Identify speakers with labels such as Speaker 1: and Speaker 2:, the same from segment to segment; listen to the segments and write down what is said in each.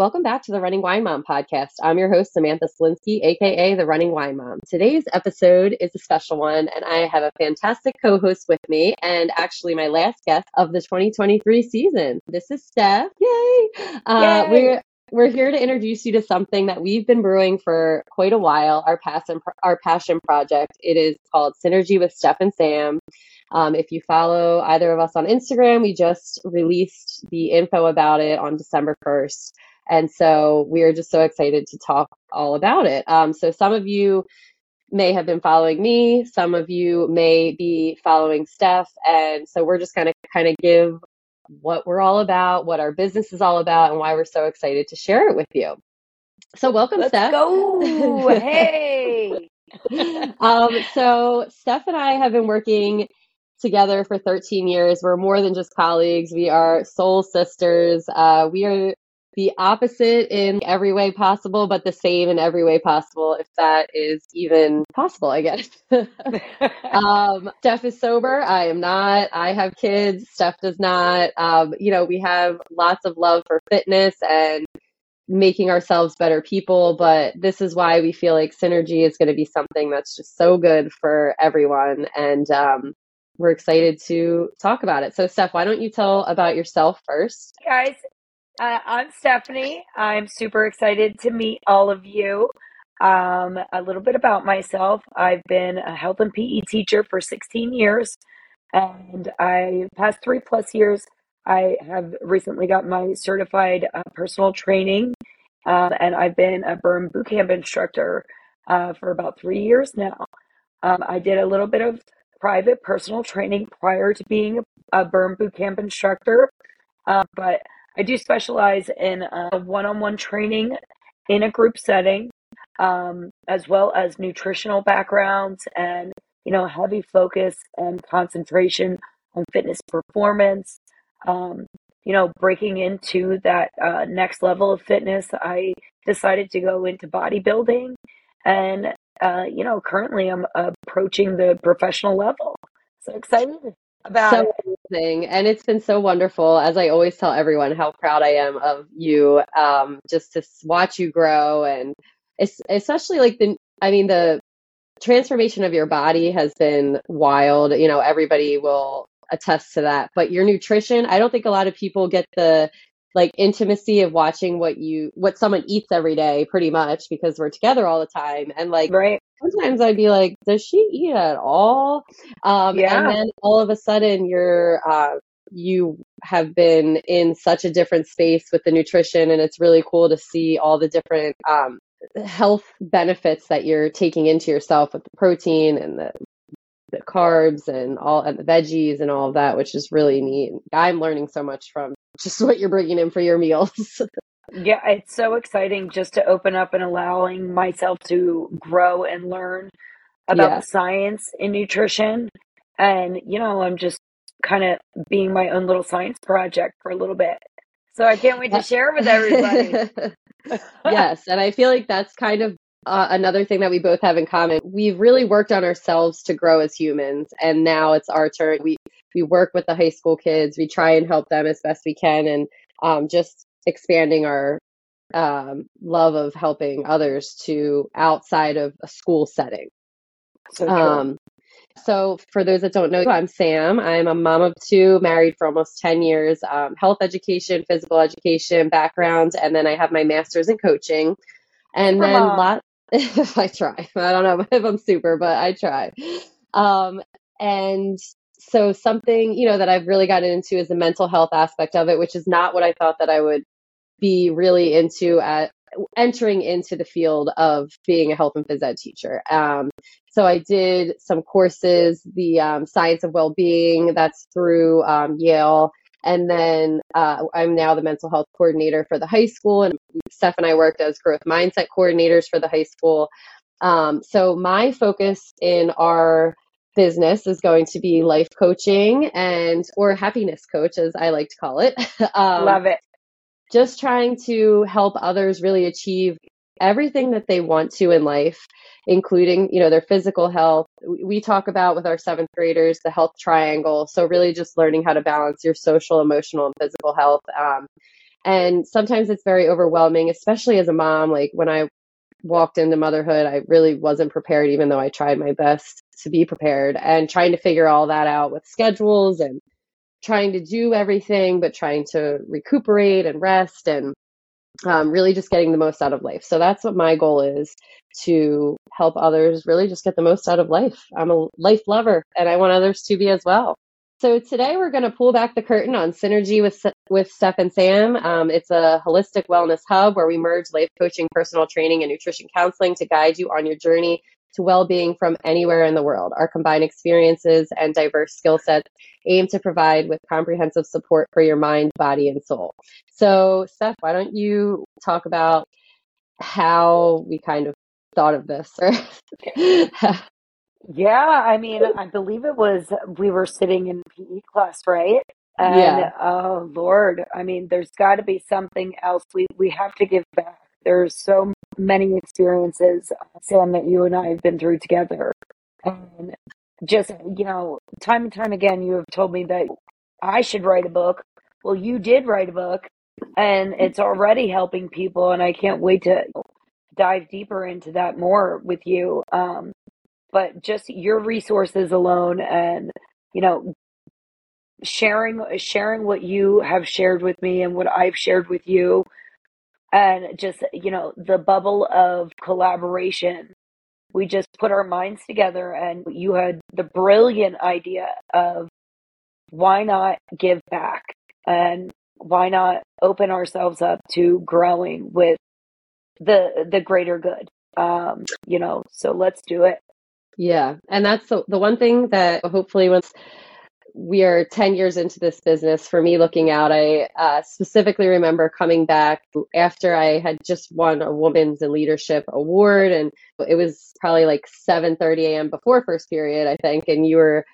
Speaker 1: Welcome back to the Running Wine Mom podcast. I'm your host, Samantha Slinsky, aka the Running Wine Mom. Today's episode is a special one, and I have a fantastic co host with me, and actually my last guest of the 2023 season. This is Stef. Yay! Uh,
Speaker 2: Yay.
Speaker 1: We're we're here to introduce you to something that we've been brewing for quite a while. Our passion, our passion project. It is called Synergy with Stef and Sam. Um, if you follow either of us on Instagram, we just released the info about it on December 1st. And so we're just so excited to talk all about it. Um, so some of you may have been following me, some of you may be following Stef. And so we're just going to kind of give what we're all about, what our business is all about, and why we're so excited to share it with you. So welcome,
Speaker 2: Let's
Speaker 1: Stef.
Speaker 2: go. Hey.
Speaker 1: um, so Stef and I have been working together for 13 years. We're more than just colleagues. We are soul sisters. Uh, we are the opposite in every way possible, but the same in every way possible, if that is even possible, I guess. um, Stef is sober. I am not. I have kids. Stef does not. Um, you know, we have lots of love for fitness and making ourselves better people. But this is why we feel like synergy is going to be something that's just so good for everyone. And um, we're excited to talk about it. So, Stef, why don't you tell about yourself first?
Speaker 2: Guys, uh, I'm Stephanie. I'm super excited to meet all of you. Um, a little bit about myself. I've been a health and PE teacher for 16 years, and I past three plus years. I have recently got my certified uh, personal training, uh, and I've been a burn bootcamp instructor uh, for about three years now. Um, I did a little bit of private personal training prior to being a, burn bootcamp instructor, uh, but I do specialize in uh, one-on-one training in a group setting, um, as well as nutritional backgrounds and you know heavy focus and concentration on fitness performance. Um, you know, breaking into that uh, next level of fitness, I decided to go into bodybuilding, and uh, you know, currently I'm approaching the professional level. So excited about
Speaker 1: so
Speaker 2: it.
Speaker 1: Amazing. And it's been so wonderful. As I always tell everyone, how proud I am of you. Um, just to watch you grow and es- especially like the, I mean, the transformation of your body has been wild. You know, everybody will attest to that. But your nutrition, I don't think a lot of people get the like intimacy of watching what you what someone eats every day pretty much because we're together all the time and like
Speaker 2: Right?
Speaker 1: sometimes I'd be like, does she eat at all? Um,
Speaker 2: Yeah.
Speaker 1: and then all of a sudden you're, uh, you have been in such a different space with the nutrition and it's really cool to see all the different, um, health benefits that you're taking into yourself with the protein and the, the carbs and all and the veggies and all of that, which is really neat. I'm learning so much from just what you're bringing in for your meals.
Speaker 2: Yeah, it's so exciting just to open up and allowing myself to grow and learn about
Speaker 1: yeah.
Speaker 2: the science in nutrition. And, you know, I'm just kind of being my own little science project for a little bit. So I can't wait to share with everybody.
Speaker 1: yes, and I feel like that's kind of uh, another thing that we both have in common. We've really worked on ourselves to grow as humans, and now it's our turn. We we work with the high school kids. We try and help them as best we can, and um, just expanding our um, love of helping others to outside of a school setting.
Speaker 2: So.
Speaker 1: Um, so, for those that don't know, I'm Sam. I'm a mom of two, married for almost 10 years, um, health education, physical education background, and then I have my master's in coaching. And then lot, I try. I don't know if I'm super, but I try. Um, and so something, you know, that I've really gotten into is the mental health aspect of it, which is not what I thought that I would be really into at entering into the field of being a health and phys ed teacher. Um, so I did some courses, the um, science of well-being, that's through um, Yale. And then uh, I'm now the mental health coordinator for the high school. And Stef and I worked as growth mindset coordinators for the high school. Um, so my focus in our business is going to be life coaching and or happiness coach as I like to call it. um,
Speaker 2: Love it.
Speaker 1: just trying to help others really achieve everything that they want to in life including you know their physical health we talk about with our seventh graders the health triangle so really just learning how to balance your social emotional and physical health um, And sometimes it's very overwhelming, especially as a mom. Like when I walked into motherhood, I really wasn't prepared, even though I tried my best to be prepared and trying to figure all that out with schedules and trying to do everything, but trying to recuperate and rest and um, really just getting the most out of life. So that's what my goal is to help others really just get the most out of life. I'm a life lover and I want others to be as well. So today we're going to pull back the curtain on synergy with with Stef and Sam. Um, it's a holistic wellness hub where we merge life coaching, personal training, and nutrition counseling to guide you on your journey to well-being from anywhere in the world. Our combined experiences and diverse skill sets aim to provide with comprehensive support for your mind, body, and soul. So, Stef, why don't you talk about how we kind of thought of this?
Speaker 2: Yeah, I mean, I believe it was we were sitting in PE class, right? And
Speaker 1: yeah,
Speaker 2: oh Lord, I mean, there's got to be something else. We we have to give back. There's so many experiences, Sam, that you and I have been through together, and just you know, time and time again, you have told me that I should write a book. Well, you did write a book, and it's already helping people, and I can't wait to dive deeper into that more with you. Um, but just your resources alone and you know sharing sharing what you have shared with me and what I've shared with you and just you know the bubble of collaboration we just put our minds together and you had the brilliant idea of why not give back and why not open ourselves up to growing with the the greater good um you know so let's do it
Speaker 1: yeah. And that's the, the one thing that hopefully once we are 10 years into this business. For me looking out i uh, specifically remember coming back after i had just won a women's in leadership award and it was probably like 7.30 a.m before first period i think and you were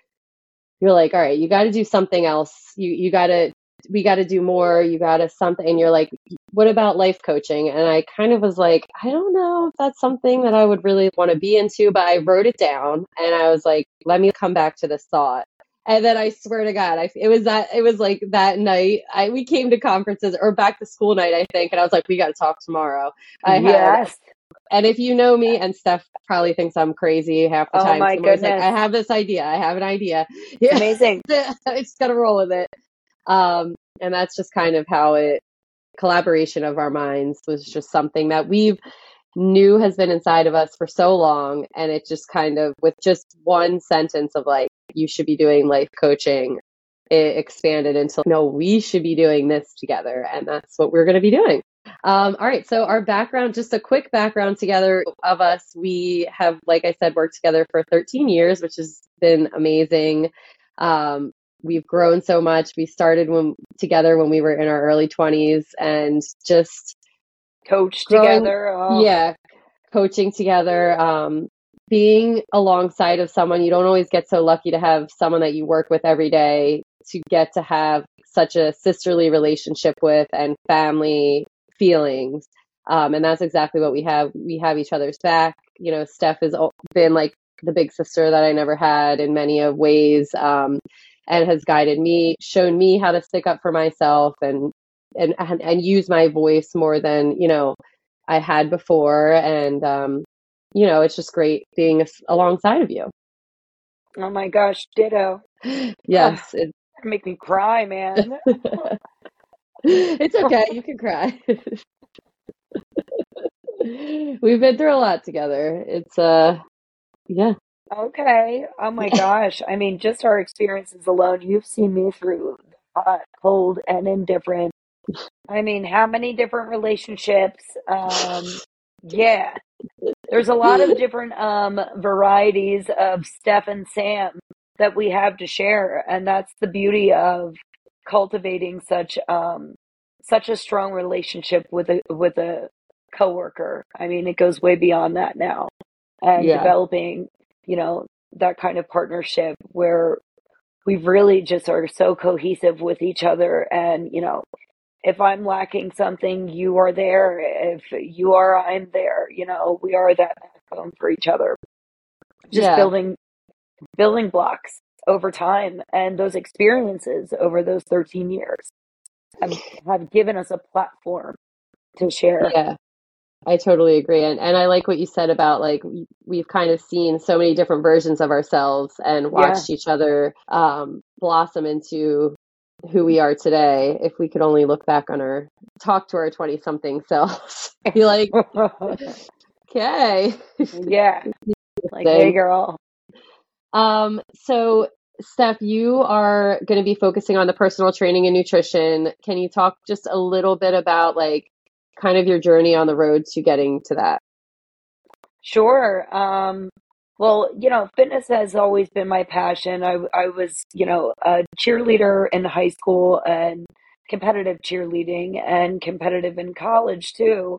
Speaker 1: you're like all right you got to do something else. You you got to we got to do more. You got to something and you're like what about life coaching? And i kind of was like i don't know if that's something that i would really want to be into but i wrote it down and i was like let me come back to this thought and then I swear to God, I, it was that it was like that night. I we came to conferences or back to school night, I think, and I was like, we got to talk tomorrow. I
Speaker 2: yes.
Speaker 1: Had, and if you know me, and Stef probably thinks I'm crazy half the
Speaker 2: oh
Speaker 1: time.
Speaker 2: my goodness! Like,
Speaker 1: I have this idea. I have an idea.
Speaker 2: Yeah. Amazing.
Speaker 1: I just got to roll with it. Um, and that's just kind of how it collaboration of our minds was just something that we've knew has been inside of us for so long and it just kind of with just one sentence of like you should be doing life coaching it expanded into no we should be doing this together and that's what we're going to be doing. Um, all right so our background just a quick background together of us. We have like i said worked together for 13 years which has been amazing. Um, we've grown so much. We started when together when we were in our early 20s and just
Speaker 2: coach growing, together
Speaker 1: oh. yeah coaching together um, being alongside of someone you don't always get so lucky to have someone that you work with every day to get to have such a sisterly relationship with and family feelings. Um, and that's exactly what we have. We have each other's back. You know stef has been like the big sister that i never had in many of ways um, and has guided me shown me how to stick up for myself and and and, use my voice more than you know i had before. And um, you know, it's just great being alongside of you.
Speaker 2: Oh my gosh, ditto.
Speaker 1: Yes. It,
Speaker 2: make me cry, man.
Speaker 1: it's okay. You can cry. We've been through a lot together. It's, uh, yeah.
Speaker 2: Okay. Oh my gosh. I mean, just our experiences alone, you've seen me through hot, cold, and indifferent. I mean, how many different relationships? Um, yeah. There's a lot of different um, varieties of Stef and Sam that we have to share, and that's the beauty of cultivating such um, such a strong relationship with a with a coworker. I mean, it goes way beyond that now, and yeah. developing, you know, that kind of partnership where we really just are so cohesive with each other, and you know, if I'm lacking something, you are there. If you are, I'm there. You know, we are that backbone for each other. Just yeah. building building blocks over time and those experiences over those 13 years. have, have given us a platform to share.
Speaker 1: Yeah. I totally agree. And and I like what you said about like we've kind of seen so many different versions of ourselves and watched yeah. each other um, blossom into who we are today. If we could only look back on our talk to our 20 something selves, be like, okay.
Speaker 2: yeah. Like, hey, girl.
Speaker 1: Um, so Stef, you are going to be focusing on the personal training and nutrition. Can you talk just a little bit about like kind of your journey on the road to getting to that?
Speaker 2: Sure. Um, well, you know, fitness has always been my passion. I, I was, you know, a cheerleader in high school and competitive cheerleading and competitive in college too.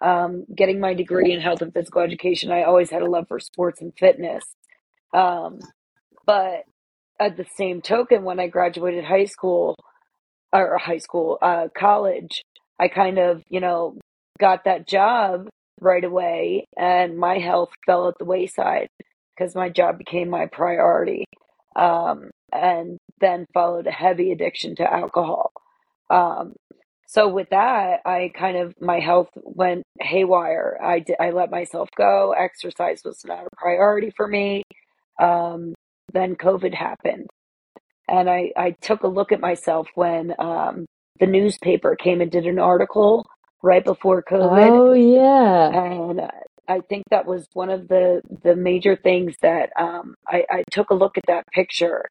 Speaker 2: Um, getting my degree in health and physical education, I always had a love for sports and fitness. Um, but at the same token, when I graduated high school or high school, uh, college, I kind of, you know, got that job right away and my health fell at the wayside because my job became my priority. Um, and then followed a heavy addiction to alcohol. Um, so with that, I kind of my health went haywire. I I let myself go. Exercise was not a priority for me. Um, then COVID happened, and I I took a look at myself when um, the newspaper came and did an article right before COVID.
Speaker 1: Oh yeah.
Speaker 2: And I think that was one of the the major things that um, I, I took a look at that picture.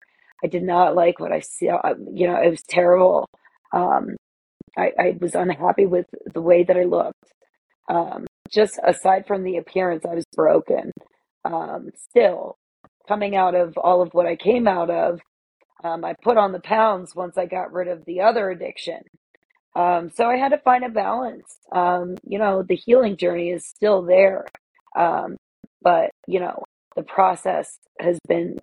Speaker 2: I did not like what I saw. You know, it was terrible. Um, I, I was unhappy with the way that I looked. Um, just aside from the appearance, I was broken. Um, still, coming out of all of what I came out of, um, I put on the pounds once I got rid of the other addiction. Um, so I had to find a balance. Um, you know, the healing journey is still there. Um, but, you know, the process has been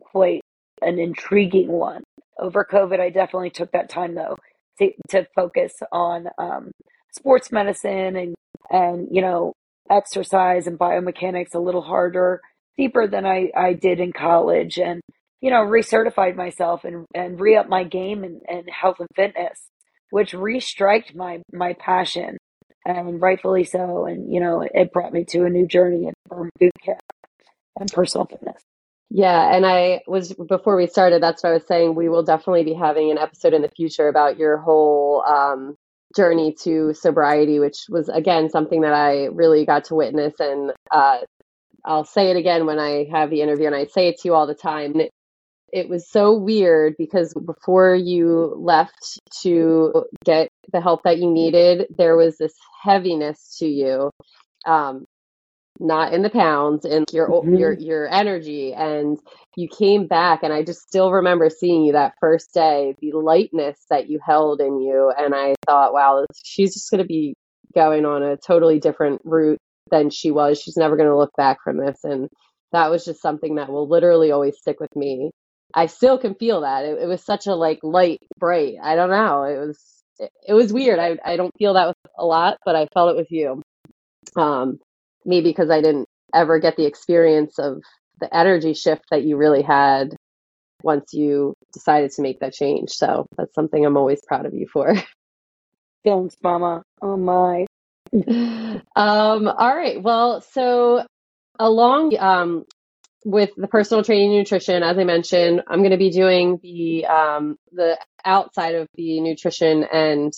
Speaker 2: quite an intriguing one. Over COVID, I definitely took that time though to, to focus on um, sports medicine and, and, you know, exercise and biomechanics a little harder, deeper than I, I did in college. And, you know, recertified myself and, and re up my game and, and health and fitness, which restriked my, my passion and rightfully so. And, you know, it brought me to a new journey in boot camp and personal fitness.
Speaker 1: Yeah, and I was before we started. That's what I was saying. We will definitely be having an episode in the future about your whole um, journey to sobriety, which was again something that I really got to witness. And uh, I'll say it again when I have the interview, and I say it to you all the time it was so weird because before you left to get the help that you needed, there was this heaviness to you. Um, not in the pounds and your mm-hmm. your your energy and you came back and I just still remember seeing you that first day the lightness that you held in you and I thought wow she's just going to be going on a totally different route than she was she's never going to look back from this and that was just something that will literally always stick with me I still can feel that. It, it, was such a like light, bright. I don't know. It was it, it, was weird. I I don't feel that with a lot, but I felt it with you. Um, maybe because I didn't ever get the experience of the energy shift that you really had once you decided to make that change. So that's something I'm always proud of you for.
Speaker 2: Thanks, Mama. Oh my.
Speaker 1: um, all right. Well, so along um, with the personal training nutrition, as I mentioned, I'm going to be doing the um, the outside of the nutrition and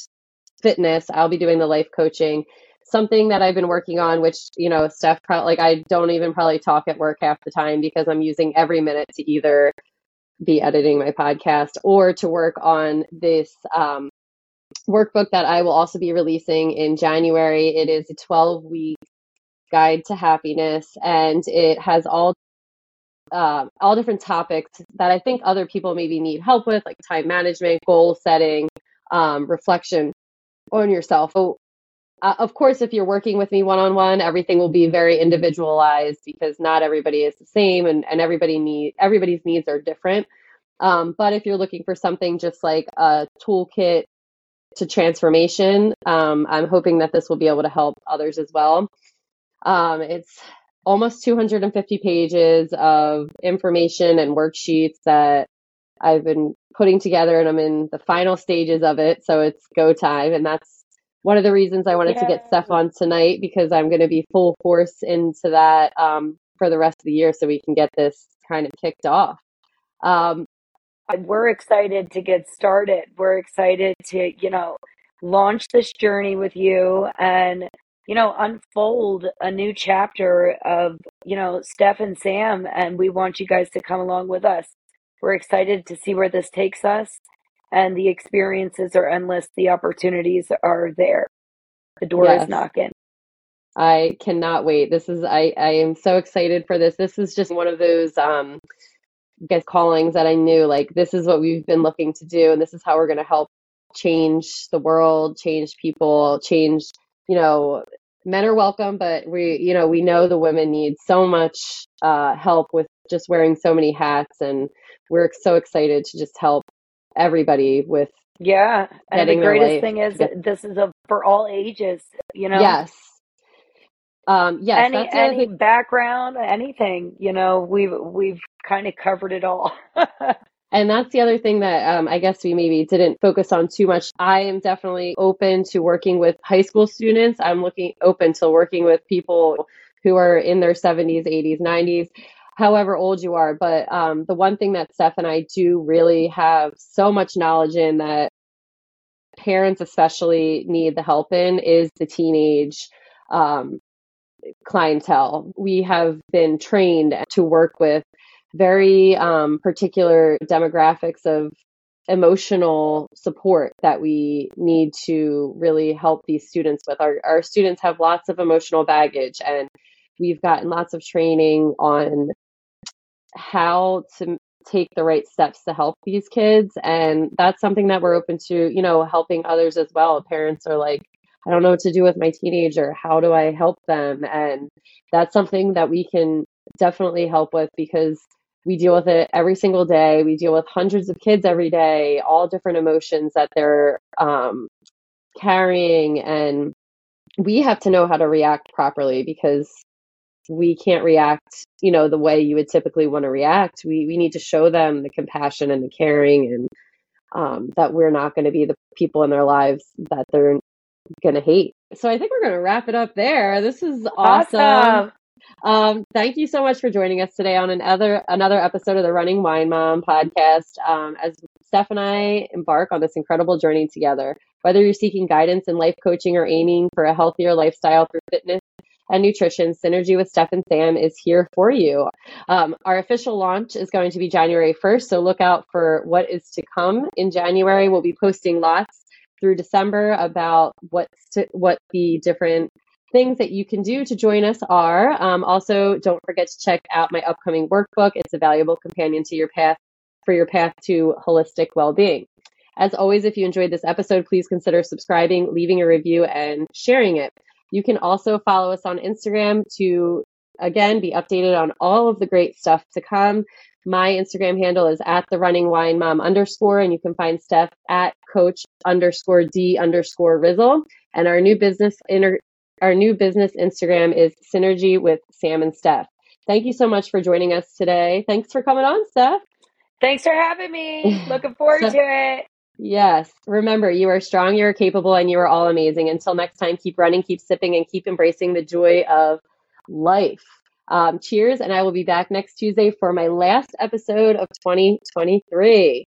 Speaker 1: fitness. I'll be doing the life coaching. Something that I've been working on, which you know, Stef, probably like I don't even probably talk at work half the time because I'm using every minute to either be editing my podcast or to work on this um, workbook that I will also be releasing in January. It is a 12 week guide to happiness and it has all uh, all different topics that I think other people maybe need help with, like time management, goal setting, um, reflection on yourself. So, uh, of course, if you're working with me one on one, everything will be very individualized because not everybody is the same, and, and everybody need everybody's needs are different. Um, but if you're looking for something just like a toolkit to transformation, um, I'm hoping that this will be able to help others as well. Um, it's almost 250 pages of information and worksheets that I've been putting together and I'm in the final stages of it. So it's go time. And that's one of the reasons I wanted yeah. to get Stef on tonight because I'm going to be full force into that um, for the rest of the year so we can get this kind of kicked off. Um,
Speaker 2: we're excited to get started. We're excited to, you know, launch this journey with you and, you know, unfold a new chapter of, you know, Stef and Sam. And we want you guys to come along with us. We're excited to see where this takes us. And the experiences are endless. The opportunities are there. The door yes. is knocking.
Speaker 1: I cannot wait. This is I I am so excited for this. This is just one of those um guess callings that I knew like this is what we've been looking to do and this is how we're going to help change the world, change people, change, you know, men are welcome, but we, you know, we know the women need so much uh, help with just wearing so many hats, and we're so excited to just help everybody with.
Speaker 2: Yeah, and the greatest thing is this is a for all ages. You know.
Speaker 1: Yes. Um, yes.
Speaker 2: Any any background, anything. You know, we've we've kind of covered it all.
Speaker 1: And that's the other thing that um, I guess we maybe didn't focus on too much. I am definitely open to working with high school students. I'm looking open to working with people who are in their 70s, 80s, 90s, however old you are. But um, the one thing that Stef and I do really have so much knowledge in that parents especially need the help in is the teenage um, clientele. We have been trained to work with very um, particular demographics of emotional support that we need to really help these students with. Our, our students have lots of emotional baggage, and we've gotten lots of training on how to take the right steps to help these kids. And that's something that we're open to, you know, helping others as well. Parents are like, I don't know what to do with my teenager. How do I help them? And that's something that we can definitely help with because we deal with it every single day. We deal with hundreds of kids every day, all different emotions that they're um, carrying. And we have to know how to react properly because we can't react, you know, the way you would typically want to react. We, we need to show them the compassion and the caring and um, that we're not going to be the people in their lives that they're going to hate. So I think we're going to wrap it up there. This is awesome. awesome. Um, thank you so much for joining us today on another another episode of the Running Wine Mom podcast. Um, as Stef and I embark on this incredible journey together, whether you're seeking guidance in life coaching or aiming for a healthier lifestyle through fitness and nutrition, Synergy with Stef and Sam is here for you. Um, our official launch is going to be January 1st, so look out for what is to come in January. We'll be posting lots through December about what what the different things that you can do to join us are um, also don't forget to check out my upcoming workbook. It's a valuable companion to your path for your path to holistic well-being. As always, if you enjoyed this episode, please consider subscribing, leaving a review, and sharing it. You can also follow us on Instagram to again be updated on all of the great stuff to come. My Instagram handle is at the running wine mom underscore, and you can find Stef at coach underscore D underscore Rizzle. And our new business inter- our new business Instagram is Synergy with Sam and Stef. Thank you so much for joining us today. Thanks for coming on, Stef.
Speaker 2: Thanks for having me. Looking forward so, to it.
Speaker 1: Yes. Remember, you are strong, you are capable, and you are all amazing. Until next time, keep running, keep sipping, and keep embracing the joy of life. Um, cheers, and I will be back next Tuesday for my last episode of 2023.